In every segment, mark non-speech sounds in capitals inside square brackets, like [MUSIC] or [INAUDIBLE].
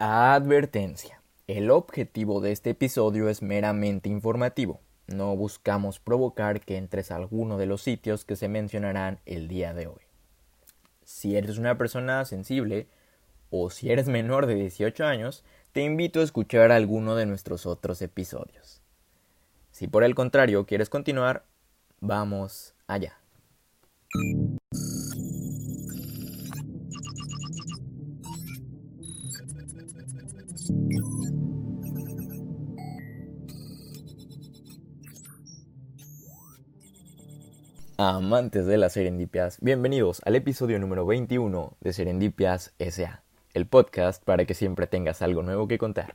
Advertencia. El objetivo de este episodio es meramente informativo. No buscamos provocar que entres a alguno de los sitios que se mencionarán el día de hoy. Si eres una persona sensible o si eres menor de 18 años, te invito a escuchar alguno de nuestros otros episodios. Si por el contrario quieres continuar, vamos allá. Amantes de las serendipias, bienvenidos al episodio número 21 de Serendipias SA, el podcast para que siempre tengas algo nuevo que contar.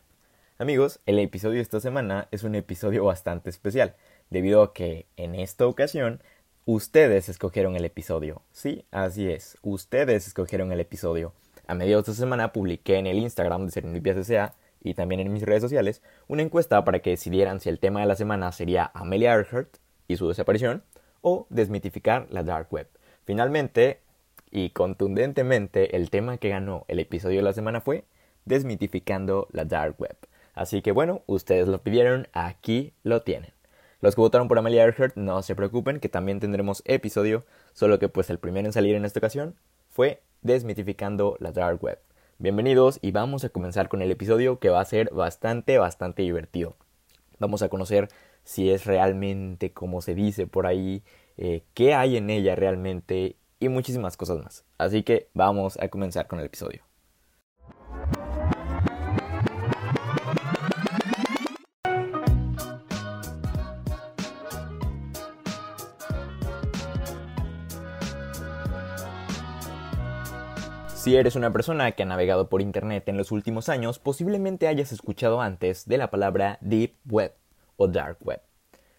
Amigos, el episodio de esta semana es un episodio bastante especial, debido a que en esta ocasión ustedes escogieron el episodio. Sí, así es, ustedes escogieron el episodio. A mediados de semana publiqué en el Instagram de Serendipias SA y también en mis redes sociales una encuesta para que decidieran si el tema de la semana sería Amelia Earhart y su desaparición o desmitificar la dark web. Finalmente y contundentemente el tema que ganó el episodio de la semana fue desmitificando la dark web. Así que bueno, ustedes lo pidieron, aquí lo tienen. Los que votaron por Amelia Earhart no se preocupen que también tendremos episodio, solo que pues el primero en salir en esta ocasión fue desmitificando la dark web. Bienvenidos y vamos a comenzar con el episodio que va a ser bastante, bastante divertido. Vamos a conocer si es realmente como se dice por ahí, eh, qué hay en ella realmente y muchísimas cosas más. Así que vamos a comenzar con el episodio. Si eres una persona que ha navegado por Internet en los últimos años, posiblemente hayas escuchado antes de la palabra Deep Web o Dark Web.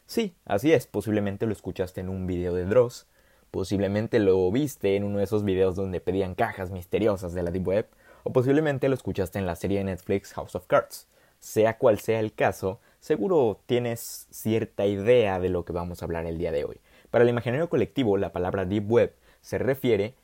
Sí, así es, posiblemente lo escuchaste en un video de Dross, posiblemente lo viste en uno de esos videos donde pedían cajas misteriosas de la Deep Web, o posiblemente lo escuchaste en la serie de Netflix House of Cards. Sea cual sea el caso, seguro tienes cierta idea de lo que vamos a hablar el día de hoy. Para el imaginario colectivo, la palabra Deep Web se refiere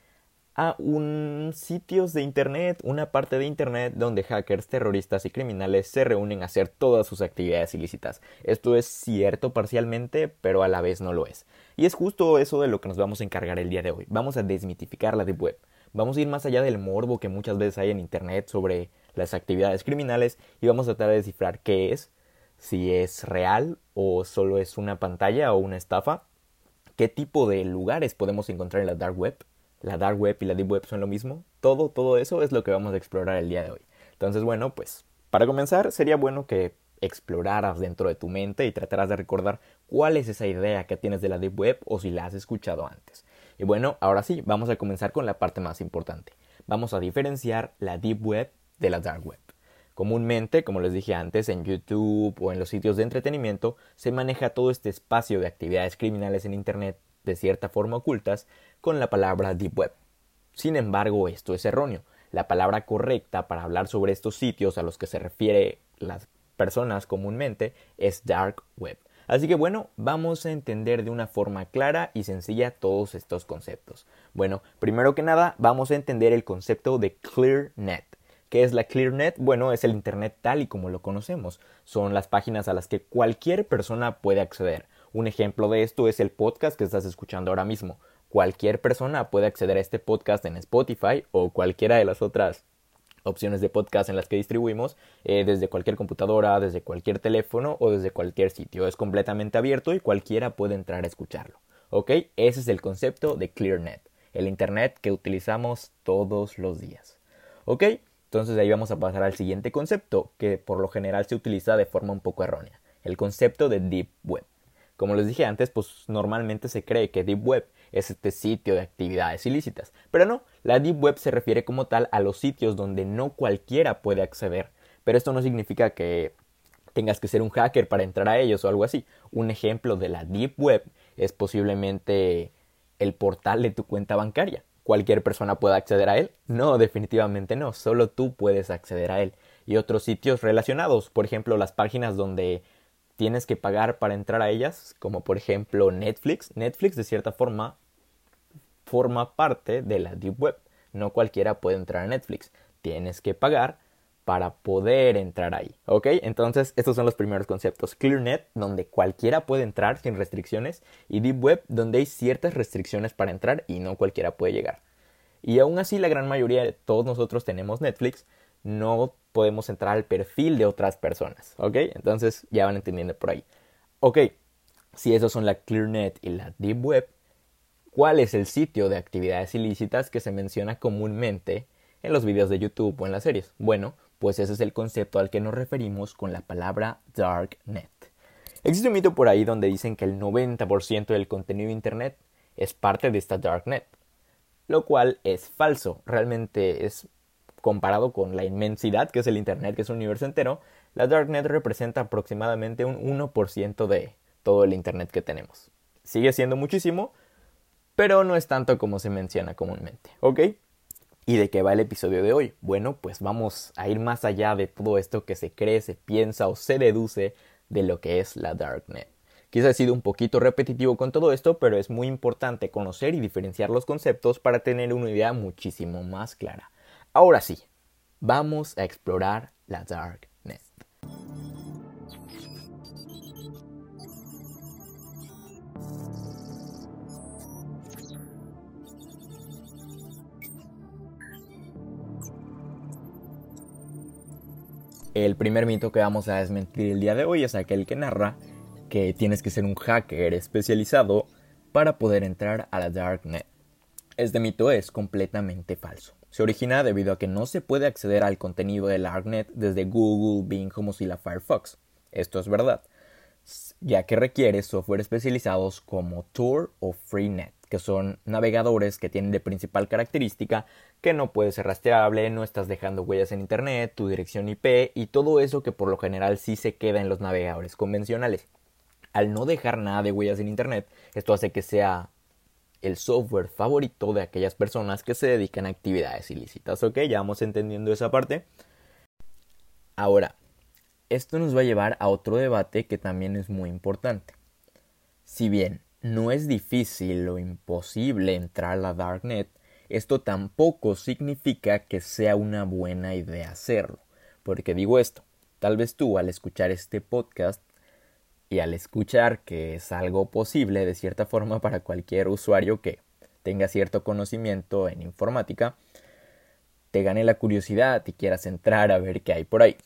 a un sitios de internet, una parte de internet donde hackers, terroristas y criminales se reúnen a hacer todas sus actividades ilícitas. Esto es cierto parcialmente, pero a la vez no lo es. Y es justo eso de lo que nos vamos a encargar el día de hoy. Vamos a desmitificar la deep web. Vamos a ir más allá del morbo que muchas veces hay en internet sobre las actividades criminales y vamos a tratar de descifrar qué es, si es real o solo es una pantalla o una estafa, qué tipo de lugares podemos encontrar en la dark web la dark web y la deep web son lo mismo. Todo, todo eso es lo que vamos a explorar el día de hoy. Entonces, bueno, pues para comenzar sería bueno que exploraras dentro de tu mente y trataras de recordar cuál es esa idea que tienes de la deep web o si la has escuchado antes. Y bueno, ahora sí, vamos a comenzar con la parte más importante. Vamos a diferenciar la deep web de la dark web. Comúnmente, como les dije antes, en YouTube o en los sitios de entretenimiento se maneja todo este espacio de actividades criminales en Internet de cierta forma ocultas con la palabra Deep Web. Sin embargo, esto es erróneo. La palabra correcta para hablar sobre estos sitios a los que se refiere las personas comúnmente es Dark Web. Así que bueno, vamos a entender de una forma clara y sencilla todos estos conceptos. Bueno, primero que nada, vamos a entender el concepto de ClearNet. ¿Qué es la ClearNet? Bueno, es el Internet tal y como lo conocemos. Son las páginas a las que cualquier persona puede acceder. Un ejemplo de esto es el podcast que estás escuchando ahora mismo. Cualquier persona puede acceder a este podcast en Spotify o cualquiera de las otras opciones de podcast en las que distribuimos eh, desde cualquier computadora, desde cualquier teléfono o desde cualquier sitio. Es completamente abierto y cualquiera puede entrar a escucharlo. ¿Ok? Ese es el concepto de ClearNet, el Internet que utilizamos todos los días. ¿Ok? Entonces ahí vamos a pasar al siguiente concepto que por lo general se utiliza de forma un poco errónea, el concepto de Deep Web. Como les dije antes, pues normalmente se cree que Deep Web es este sitio de actividades ilícitas. Pero no, la Deep Web se refiere como tal a los sitios donde no cualquiera puede acceder. Pero esto no significa que tengas que ser un hacker para entrar a ellos o algo así. Un ejemplo de la Deep Web es posiblemente el portal de tu cuenta bancaria. ¿Cualquier persona puede acceder a él? No, definitivamente no, solo tú puedes acceder a él. Y otros sitios relacionados, por ejemplo las páginas donde tienes que pagar para entrar a ellas, como por ejemplo Netflix. Netflix de cierta forma forma parte de la Deep Web. No cualquiera puede entrar a Netflix. Tienes que pagar para poder entrar ahí, ¿ok? Entonces, estos son los primeros conceptos. ClearNet, donde cualquiera puede entrar sin restricciones, y Deep Web, donde hay ciertas restricciones para entrar y no cualquiera puede llegar. Y aún así, la gran mayoría de todos nosotros tenemos Netflix, no podemos entrar al perfil de otras personas, ¿ok? Entonces, ya van entendiendo por ahí. Ok, si esos son la ClearNet y la Deep Web, ¿cuál es el sitio de actividades ilícitas que se menciona comúnmente en los videos de YouTube o en las series? Bueno, pues ese es el concepto al que nos referimos con la palabra Darknet. Existe un mito por ahí donde dicen que el 90% del contenido de Internet es parte de esta Darknet, lo cual es falso. Realmente es comparado con la inmensidad que es el Internet, que es un universo entero, la Darknet representa aproximadamente un 1% de todo el Internet que tenemos. Sigue siendo muchísimo, pero no es tanto como se menciona comúnmente, ¿ok? ¿Y de qué va el episodio de hoy? Bueno, pues vamos a ir más allá de todo esto que se cree, se piensa o se deduce de lo que es la Darknet. Quizá he sido un poquito repetitivo con todo esto, pero es muy importante conocer y diferenciar los conceptos para tener una idea muchísimo más clara. Ahora sí, vamos a explorar la Darknet. El primer mito que vamos a desmentir el día de hoy es aquel que narra que tienes que ser un hacker especializado para poder entrar a la Darknet. Este mito es completamente falso. Se origina debido a que no se puede acceder al contenido de Darknet desde Google, Bing o Mozilla Firefox. Esto es verdad, ya que requiere software especializados como Tor o Freenet que son navegadores que tienen de principal característica que no puede ser rastreable, no estás dejando huellas en Internet, tu dirección IP y todo eso que por lo general sí se queda en los navegadores convencionales. Al no dejar nada de huellas en Internet, esto hace que sea el software favorito de aquellas personas que se dedican a actividades ilícitas. Ok, ya vamos entendiendo esa parte. Ahora, esto nos va a llevar a otro debate que también es muy importante. Si bien no es difícil o imposible entrar a la Darknet, esto tampoco significa que sea una buena idea hacerlo. Porque digo esto, tal vez tú al escuchar este podcast y al escuchar que es algo posible de cierta forma para cualquier usuario que tenga cierto conocimiento en informática, te gane la curiosidad y quieras entrar a ver qué hay por ahí.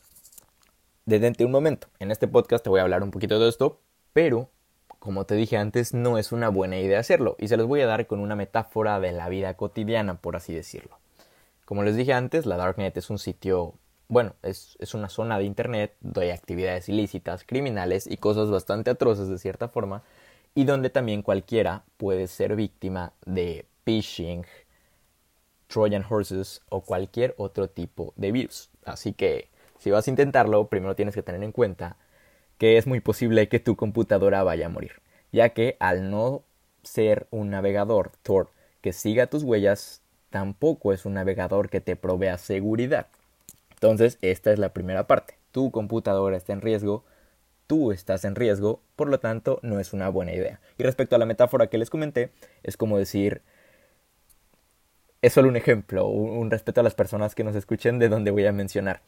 Detente un momento, en este podcast te voy a hablar un poquito de esto, pero como te dije antes, no es una buena idea hacerlo, y se los voy a dar con una metáfora de la vida cotidiana, por así decirlo. Como les dije antes, la Darknet es un sitio, bueno, es, es una zona de Internet donde hay actividades ilícitas, criminales y cosas bastante atroces de cierta forma, y donde también cualquiera puede ser víctima de phishing, Trojan Horses o cualquier otro tipo de virus. Así que si vas a intentarlo, primero tienes que tener en cuenta que es muy posible que tu computadora vaya a morir, ya que al no ser un navegador Tor que siga tus huellas, tampoco es un navegador que te provea seguridad. Entonces, esta es la primera parte. Tu computadora está en riesgo, tú estás en riesgo, por lo tanto, no es una buena idea. Y respecto a la metáfora que les comenté, es como decir, es solo un ejemplo, un, respeto a las personas que nos escuchen de donde voy a mencionar.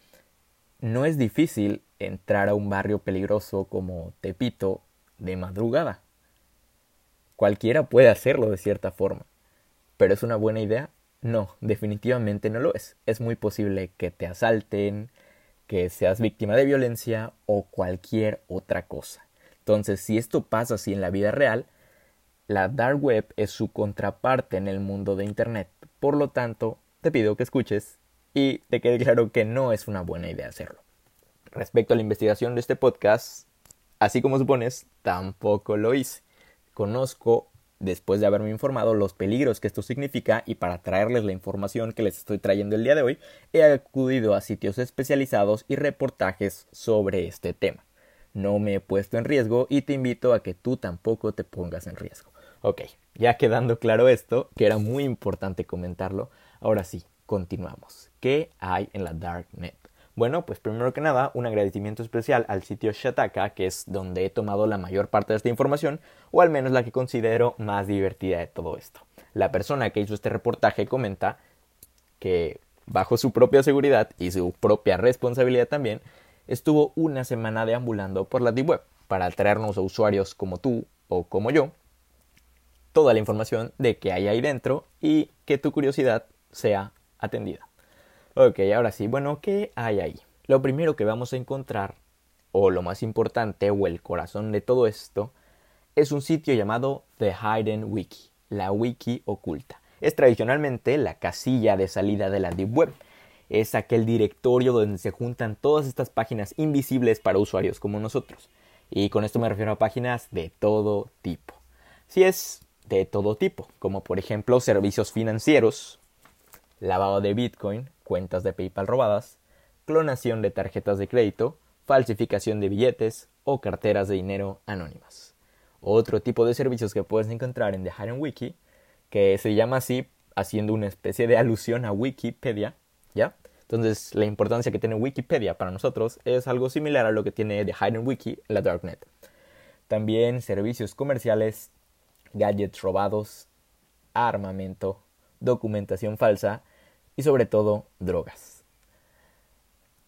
No es difícil entrar a un barrio peligroso como Tepito de madrugada. Cualquiera puede hacerlo de cierta forma. ¿Pero es una buena idea? No, definitivamente no lo es. Es muy posible que te asalten, que seas víctima de violencia o cualquier otra cosa. Entonces, si esto pasa así en la vida real, la dark web es su contraparte en el mundo de Internet. Por lo tanto, te pido que escuches y te quede claro que no es una buena idea hacerlo. Respecto a la investigación de este podcast, así como supones, tampoco lo hice. Conozco, después de haberme informado, los peligros que esto significa y para traerles la información que les estoy trayendo el día de hoy, he acudido a sitios especializados y reportajes sobre este tema. No me he puesto en riesgo y te invito a que tú tampoco te pongas en riesgo. Ok, ya quedando claro esto, que era muy importante comentarlo, ahora sí, continuamos. ¿Qué hay en la Darknet? Bueno, pues primero que nada, un agradecimiento especial al sitio Shataka, que es donde he tomado la mayor parte de esta información, o al menos la que considero más divertida de todo esto. La persona que hizo este reportaje comenta que bajo su propia seguridad y su propia responsabilidad también, estuvo una semana deambulando por la Deep Web para traernos a usuarios como tú o como yo toda la información de qué hay ahí dentro y que tu curiosidad sea atendida. Ok, ahora sí, bueno, ¿qué hay ahí? Lo primero que vamos a encontrar, o lo más importante, o el corazón de todo esto, es un sitio llamado The Hidden Wiki, la wiki oculta. Es tradicionalmente la casilla de salida de la Deep Web. Es aquel directorio donde se juntan todas estas páginas invisibles para usuarios como nosotros. Y con esto me refiero a páginas de todo tipo. Si es de todo tipo, como por ejemplo servicios financieros, lavado de Bitcoin, cuentas de PayPal robadas, clonación de tarjetas de crédito, falsificación de billetes o carteras de dinero anónimas. Otro tipo de servicios que puedes encontrar en The Hidden Wiki, que se llama así haciendo una especie de alusión a Wikipedia, ¿ya? Entonces, la importancia que tiene Wikipedia para nosotros es algo similar a lo que tiene The Hidden Wiki en la Darknet. También servicios comerciales gadgets robados, armamento, documentación falsa y sobre todo drogas.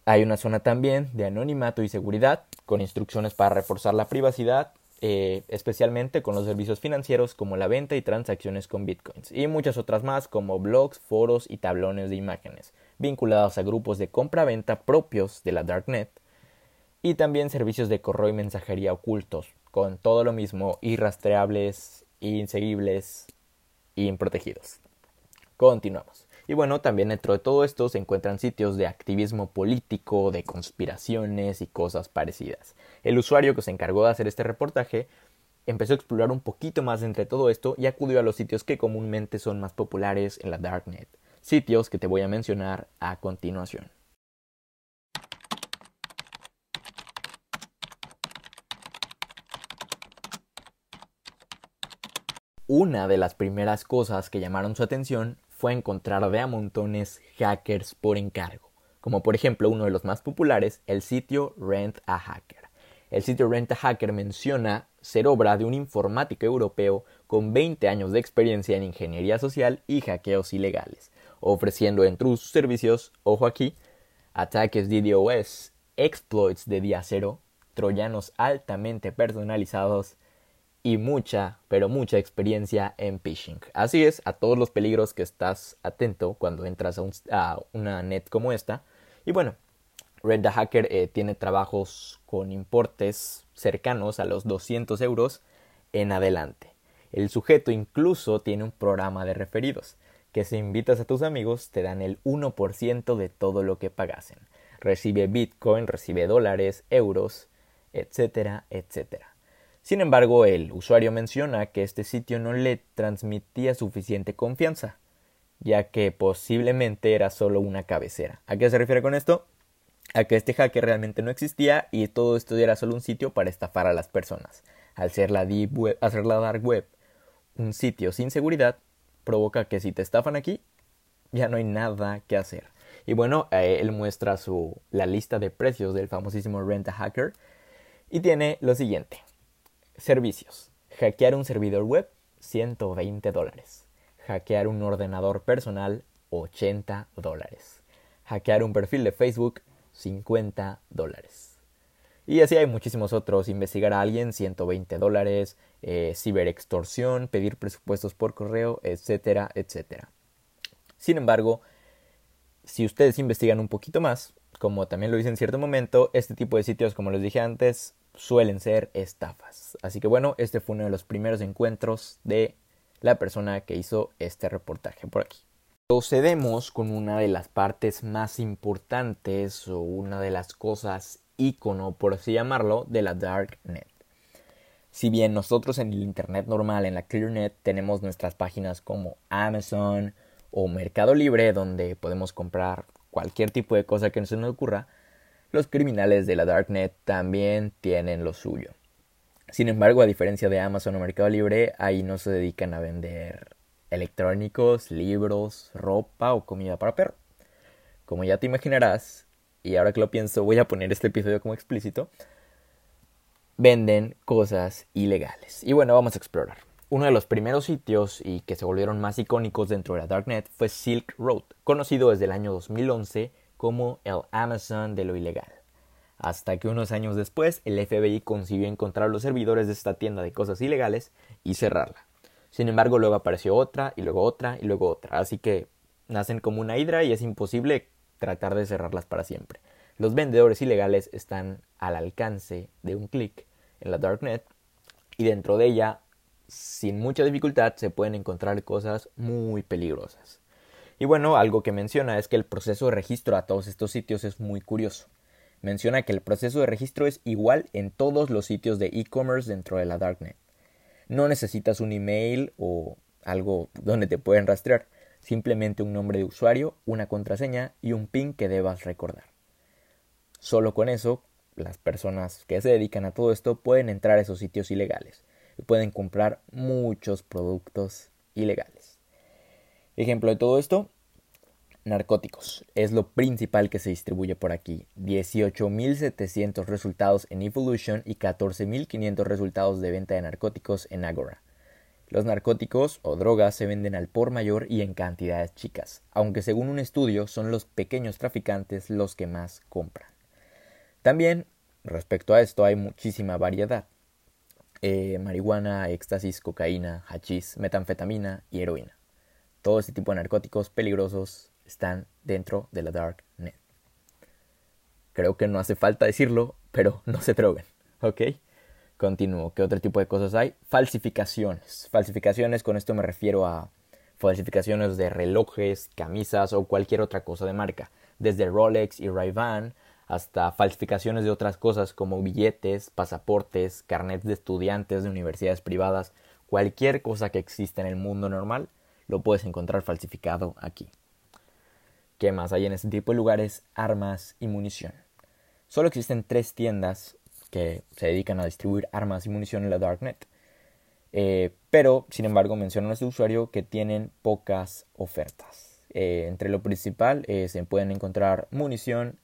Hay una zona también de anonimato y seguridad con instrucciones para reforzar la privacidad, eh, especialmente con los servicios financieros como la venta y transacciones con bitcoins y muchas otras más como blogs, foros y tablones de imágenes vinculados a grupos de compra-venta propios de la Darknet y también servicios de correo y mensajería ocultos con todo lo mismo irrastreables inseguibles y improtegidos. Continuamos. Y bueno, también dentro de todo esto se encuentran sitios de activismo político, de conspiraciones y cosas parecidas. El usuario que se encargó de hacer este reportaje empezó a explorar un poquito más entre todo esto y acudió a los sitios que comúnmente son más populares en la Darknet, sitios que te voy a mencionar a continuación. Una de las primeras cosas que llamaron su atención fue encontrar de a montones hackers por encargo, como por ejemplo uno de los más populares, el sitio Rent a Hacker. El sitio Rent a Hacker menciona ser obra de un informático europeo con 20 años de experiencia en ingeniería social y hackeos ilegales, ofreciendo entre sus servicios, ojo aquí, ataques DDoS, exploits de día cero, troyanos altamente personalizados, y mucha, pero mucha experiencia en phishing. Así es, a todos los peligros que estás atento cuando entras a, una net como esta. Y bueno, Red the Hacker eh, tiene trabajos con importes cercanos a los 200 euros en adelante. El sujeto incluso tiene un programa de referidos, que si invitas a tus amigos te dan el 1% de todo lo que pagasen. Recibe Bitcoin, recibe dólares, euros, etcétera, etcétera. Sin embargo, el usuario menciona que este sitio no le transmitía suficiente confianza, ya que posiblemente era solo una cabecera. ¿A qué se refiere con esto? A que este hacker realmente no existía y todo esto era solo un sitio para estafar a las personas. Al ser la, hacer la dark web un sitio sin seguridad, provoca que si te estafan aquí, ya no hay nada que hacer. Y bueno, eh, él muestra su, la lista de precios del famosísimo Rent a Hacker y tiene lo siguiente. Servicios. Hackear un servidor web, 120 dólares. Hackear un ordenador personal, 80 dólares. Hackear un perfil de Facebook, 50 dólares. Y así hay muchísimos otros. Investigar a alguien, 120 dólares. Eh, ciberextorsión, pedir presupuestos por correo, etcétera, etcétera. Sin embargo, si ustedes investigan un poquito más, como también lo hice en cierto momento, este tipo de sitios, como les dije antes, suelen ser estafas. Así que bueno, este fue uno de los primeros encuentros de la persona que hizo este reportaje por aquí. Procedemos con una de las partes más importantes o una de las cosas ícono, por así llamarlo, de la Darknet. Si bien nosotros en el Internet normal, en la ClearNet, tenemos nuestras páginas como Amazon o Mercado Libre, donde podemos comprar cualquier tipo de cosa que se nos ocurra, los criminales de la Darknet también tienen lo suyo. Sin embargo, a diferencia de Amazon o Mercado Libre, ahí no se dedican a vender electrónicos, libros, ropa o comida para perro. Como ya te imaginarás, y ahora que lo pienso voy a poner este episodio como explícito, venden cosas ilegales. Y bueno, vamos a explorar. Uno de los primeros sitios y que se volvieron más icónicos dentro de la Darknet fue Silk Road, conocido desde el año 2011 como el Amazon de lo ilegal. Hasta que unos años después el FBI consiguió encontrar los servidores de esta tienda de cosas ilegales y cerrarla. Sin embargo, luego apareció otra y luego otra y luego otra, así que nacen como una hidra y es imposible tratar de cerrarlas para siempre. Los vendedores ilegales están al alcance de un clic en la Darknet y dentro de ella sin mucha dificultad se pueden encontrar cosas muy peligrosas. Y bueno, algo que menciona es que el proceso de registro a todos estos sitios es muy curioso. Menciona que el proceso de registro es igual en todos los sitios de e-commerce dentro de la Darknet. No necesitas un email o algo donde te pueden rastrear, simplemente un nombre de usuario, una contraseña y un PIN que debas recordar. Solo con eso, las personas que se dedican a todo esto pueden entrar a esos sitios ilegales pueden comprar muchos productos ilegales. Ejemplo de todo esto, narcóticos. Es lo principal que se distribuye por aquí. 18.700 resultados en Evolution y 14.500 resultados de venta de narcóticos en Agora. Los narcóticos o drogas se venden al por mayor y en cantidades chicas, aunque según un estudio son los pequeños traficantes los que más compran. También, respecto a esto, hay muchísima variedad. Eh, marihuana, éxtasis, cocaína, hachís, metanfetamina y heroína. Todo este tipo de narcóticos peligrosos están dentro de la Dark Net. Creo que no hace falta decirlo, pero [LAUGHS] no se droguen, ¿ok? Continúo. ¿Qué otro tipo de cosas hay? Falsificaciones. Falsificaciones, con esto me refiero a falsificaciones de relojes, camisas o cualquier otra cosa de marca. Desde Rolex y Ray-Ban hasta falsificaciones de otras cosas como billetes, pasaportes, carnets de estudiantes de universidades privadas, cualquier cosa que exista en el mundo normal, lo puedes encontrar falsificado aquí. ¿Qué más hay en este tipo de lugares? Armas y munición. Solo existen tres tiendas que se dedican a distribuir armas y munición en la Darknet. Eh, pero, sin embargo, mencionan a este usuario que tienen pocas ofertas. Eh, entre lo principal eh, se pueden encontrar munición,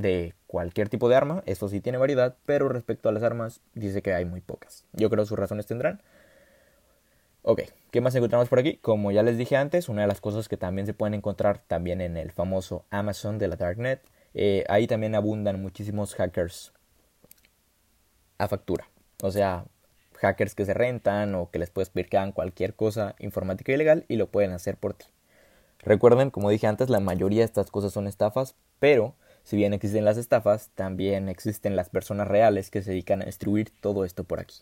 de cualquier tipo de arma, eso sí tiene variedad, pero respecto a las armas dice que hay muy pocas. Yo creo sus razones tendrán. Ok, ¿qué más encontramos por aquí? Como ya les dije antes, una de las cosas que también se pueden encontrar también en el famoso Amazon de la Darknet, eh, ahí también abundan muchísimos hackers a factura. O sea, hackers que se rentan o que les puedes pedir que hagan cualquier cosa informática ilegal y lo pueden hacer por ti. Recuerden, como dije antes, la mayoría de estas cosas son estafas, pero si bien existen las estafas, también existen las personas reales que se dedican a distribuir todo esto por aquí.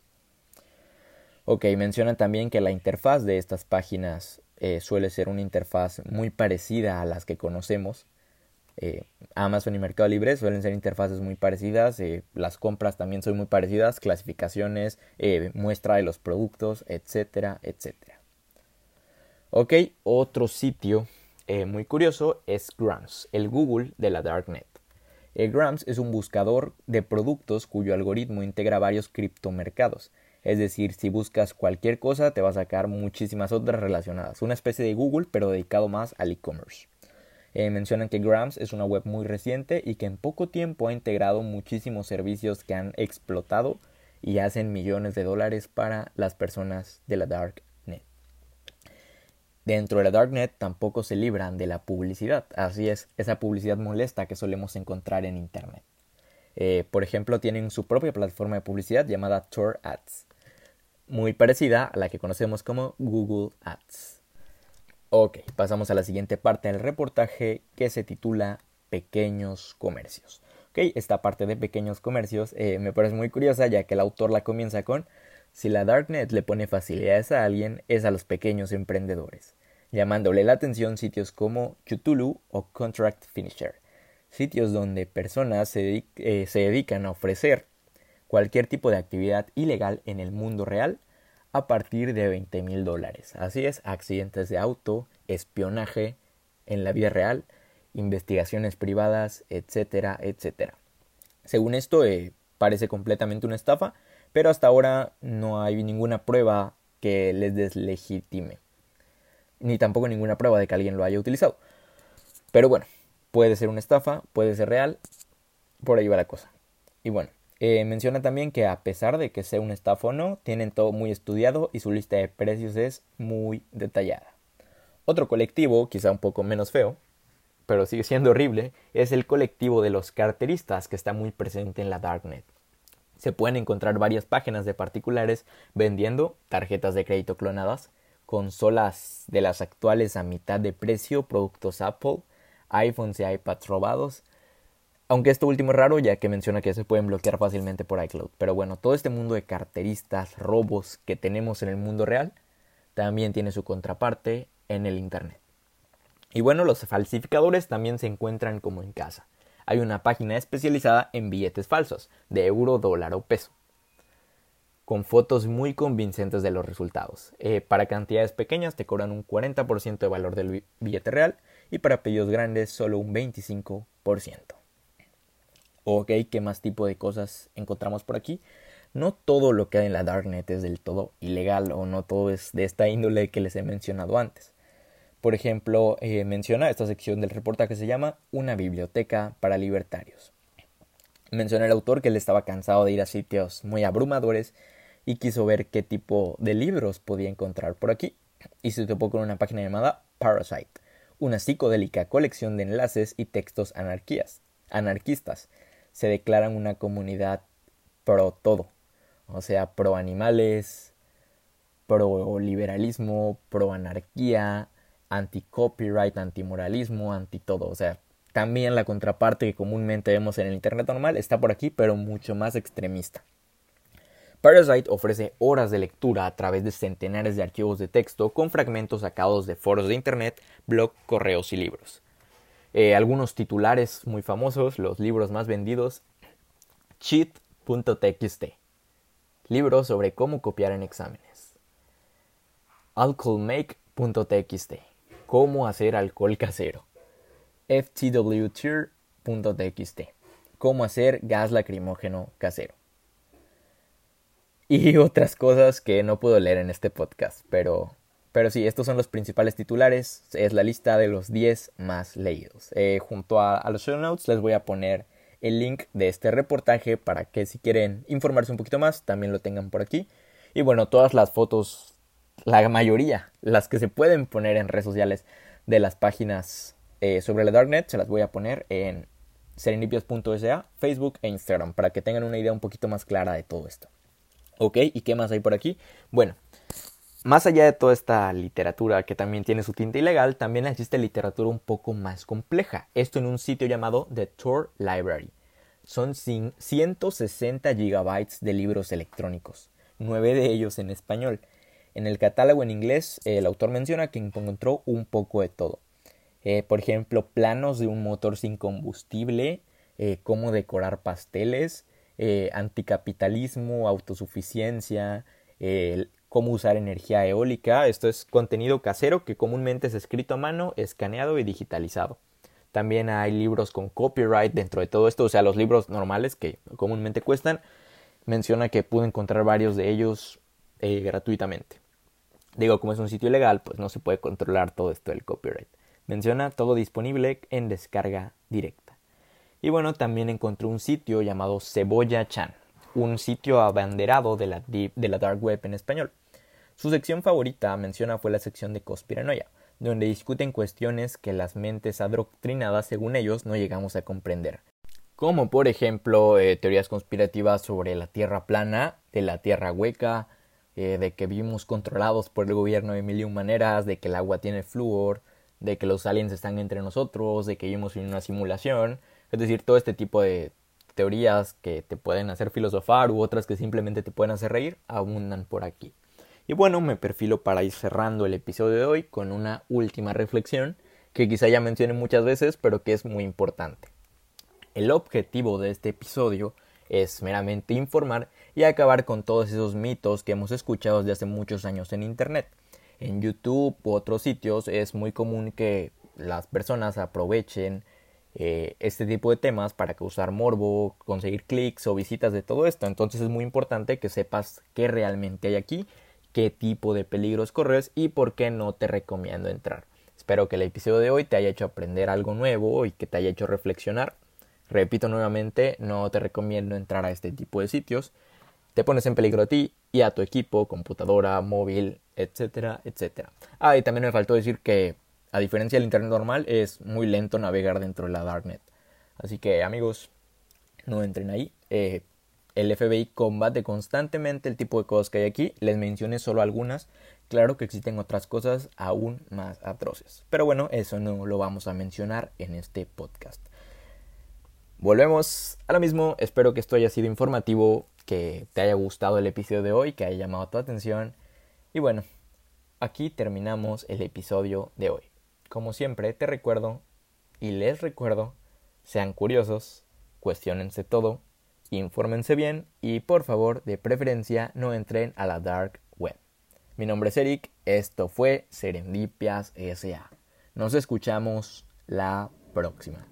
Ok, mencionan también que la interfaz de estas páginas eh, suele ser una interfaz muy parecida a las que conocemos. Eh, Amazon y Mercado Libre suelen ser interfaces muy parecidas, eh, las compras también son muy parecidas, clasificaciones, muestra de los productos, etcétera, etcétera. Ok, otro sitio muy curioso es Grams, el Google de la Darknet. Grams es un buscador de productos cuyo algoritmo integra varios criptomercados. Es decir, si buscas cualquier cosa te va a sacar muchísimas otras relacionadas. Una especie de Google pero dedicado más al e-commerce. Eh, mencionan que Grams es una web muy reciente y que en poco tiempo ha integrado muchísimos servicios que han explotado y hacen millones de dólares para las personas de la Dark Dentro de la Darknet tampoco se libran de la publicidad, así es, esa publicidad molesta que solemos encontrar en Internet. Eh, por ejemplo, tienen su propia plataforma de publicidad llamada Tor Ads, muy parecida a la que conocemos como Google Ads. Ok, pasamos a la siguiente parte del reportaje que se titula Pequeños Comercios. Ok, esta parte de pequeños comercios eh, me parece muy curiosa ya que el autor la comienza con si la Darknet le pone facilidades a alguien, es a los pequeños emprendedores, llamándole la atención sitios como Chutulu o Contract Finisher, sitios donde personas se, eh, se dedican a ofrecer cualquier tipo de actividad ilegal en el mundo real a partir de 20 mil dólares. Así es, accidentes de auto, espionaje en la vida real, investigaciones privadas, etcétera, etcétera. Según esto, eh, parece completamente una estafa, pero hasta ahora no hay ninguna prueba que les deslegitime, ni tampoco ninguna prueba de que alguien lo haya utilizado. Pero bueno, puede ser una estafa, puede ser real, por ahí va la cosa. Y bueno, Eh, menciona también que a pesar de que sea un no, tienen todo muy estudiado y su lista de precios es muy detallada. Otro colectivo, quizá un poco menos feo, pero sigue siendo horrible, es el colectivo de los carteristas que está muy presente en la Darknet. Se pueden encontrar varias páginas de particulares vendiendo tarjetas de crédito clonadas, consolas de las actuales a mitad de precio, productos Apple, iPhones y iPads robados, aunque esto último es raro ya que menciona que se pueden bloquear fácilmente por iCloud. Pero bueno, todo este mundo de carteristas, robos que tenemos en el mundo real, también tiene su contraparte en el Internet. Y bueno, los falsificadores también se encuentran como en casa. Hay una página especializada en billetes falsos, de euro, dólar o peso, con fotos muy convincentes de los resultados. Eh, para cantidades pequeñas te cobran un 40% de valor del billete real y para pedidos grandes solo un 25%. Ok, ¿qué más tipo de cosas encontramos por aquí? No todo lo que hay en la Darknet es del todo ilegal o no todo es de esta índole que les he mencionado antes. Por ejemplo, eh, menciona esta sección del reportaje que se llama Una biblioteca para libertarios. Menciona el autor que él estaba cansado de ir a sitios muy abrumadores y quiso ver qué tipo de libros podía encontrar por aquí. Y se topó con una página llamada Parasite, una psicodélica colección de enlaces y textos anarquías, anarquistas se declaran una comunidad pro todo, o sea, pro animales, pro liberalismo, pro anarquía, anti copyright, anti moralismo, anti todo, o sea, también la contraparte que comúnmente vemos en el internet normal está por aquí, pero mucho más extremista. Parasite ofrece horas de lectura a través de centenares de archivos de texto con fragmentos sacados de foros de internet, blog, correos y libros. Eh, algunos titulares muy famosos, los libros más vendidos, cheat.txt, libros sobre cómo copiar en exámenes. alcoholmake.txt, cómo hacer alcohol casero. ftwtier.txt, cómo hacer gas lacrimógeno casero. Y otras cosas que no puedo leer en este podcast, pero pero sí, estos son los principales titulares. Es la lista de los 10 más leídos. Eh, junto a, los show notes les voy a poner el link de este reportaje para que si quieren informarse un poquito más también lo tengan por aquí. Y bueno, todas las fotos, la mayoría, las que se pueden poner en redes sociales de las páginas eh, sobre la Darknet, se las voy a poner en serendipios.sa, Facebook e Instagram para que tengan una idea un poquito más clara de todo esto. Ok, ¿y qué más hay por aquí? Bueno, más allá de toda esta literatura que también tiene su tinta ilegal, también existe literatura un poco más compleja. Esto en un sitio llamado The Tor Library. Son 160 gigabytes de libros electrónicos, 9 de ellos en español. En el catálogo en inglés, el autor menciona que encontró un poco de todo. Eh, por ejemplo, planos de un motor sin combustible, eh, cómo decorar pasteles, eh, anticapitalismo, autosuficiencia, cómo usar energía eólica. Esto es contenido casero que comúnmente es escrito a mano, escaneado y digitalizado. También hay libros con copyright dentro de todo esto, o sea, los libros normales que comúnmente cuestan. Menciona que pudo encontrar varios de ellos eh, gratuitamente. Digo, como es un sitio ilegal, pues no se puede controlar todo esto del copyright. Menciona todo disponible en descarga directa. Y bueno, también encontré un sitio llamado Cebolla Chan, un sitio abanderado de la dark web en español. Su sección favorita, menciona, fue la sección de conspiranoia, donde discuten cuestiones que las mentes adoctrinadas, según ellos, no llegamos a comprender. Como por ejemplo eh, teorías conspirativas sobre la Tierra plana, de la Tierra hueca, eh, de que vivimos controlados por el gobierno de mil maneras, de que el agua tiene flúor, de que los aliens están entre nosotros, de que vivimos en una simulación, es decir, todo este tipo de teorías que te pueden hacer filosofar u otras que simplemente te pueden hacer reír abundan por aquí. Y bueno, me perfilo para ir cerrando el episodio de hoy con una última reflexión que quizá ya mencioné muchas veces, pero que es muy importante. El objetivo de este episodio es meramente informar y acabar con todos esos mitos que hemos escuchado desde hace muchos años en Internet. En YouTube u otros sitios es muy común que las personas aprovechen eh, este tipo de temas para causar morbo, conseguir clics o visitas de todo esto. Entonces es muy importante que sepas qué realmente hay aquí, qué tipo de peligros corres y por qué no te recomiendo entrar. Espero que el episodio de hoy te haya hecho aprender algo nuevo y que te haya hecho reflexionar Repito nuevamente, no te recomiendo entrar a este tipo de sitios. Te pones en peligro a ti y a tu equipo, computadora, móvil, etcétera, etcétera. Ah, y también me faltó decir que, a diferencia del Internet normal, es muy lento navegar dentro de la Darknet. Así que, amigos, no entren ahí. Eh, el FBI combate constantemente el tipo de cosas que hay aquí. Les mencioné solo algunas. Claro que existen otras cosas aún más atroces. Pero bueno, eso no lo vamos a mencionar en este podcast. Volvemos a lo mismo. Espero que esto haya sido informativo, que te haya gustado el episodio de hoy, que haya llamado tu atención. Y bueno, aquí terminamos el episodio de hoy. Como siempre, te recuerdo y les recuerdo, sean curiosos, cuestionense todo infórmense bien y por favor, de preferencia, no entren a la dark web. Mi nombre es Eric, esto fue Serendipias SA. Nos escuchamos la próxima.